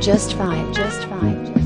Just fine, just five,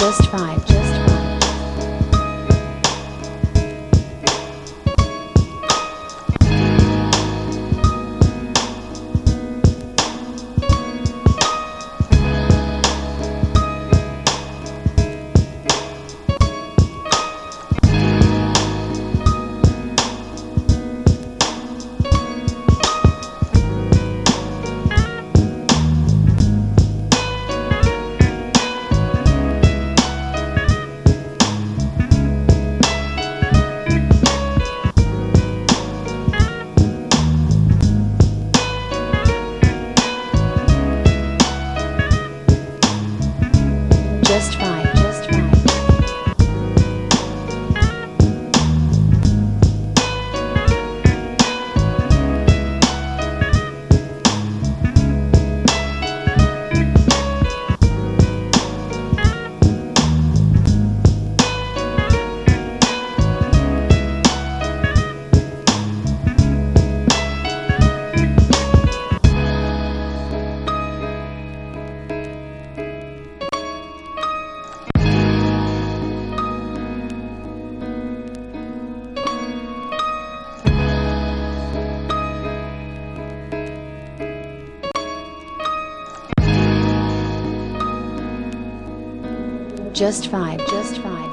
Just just Just five, just five.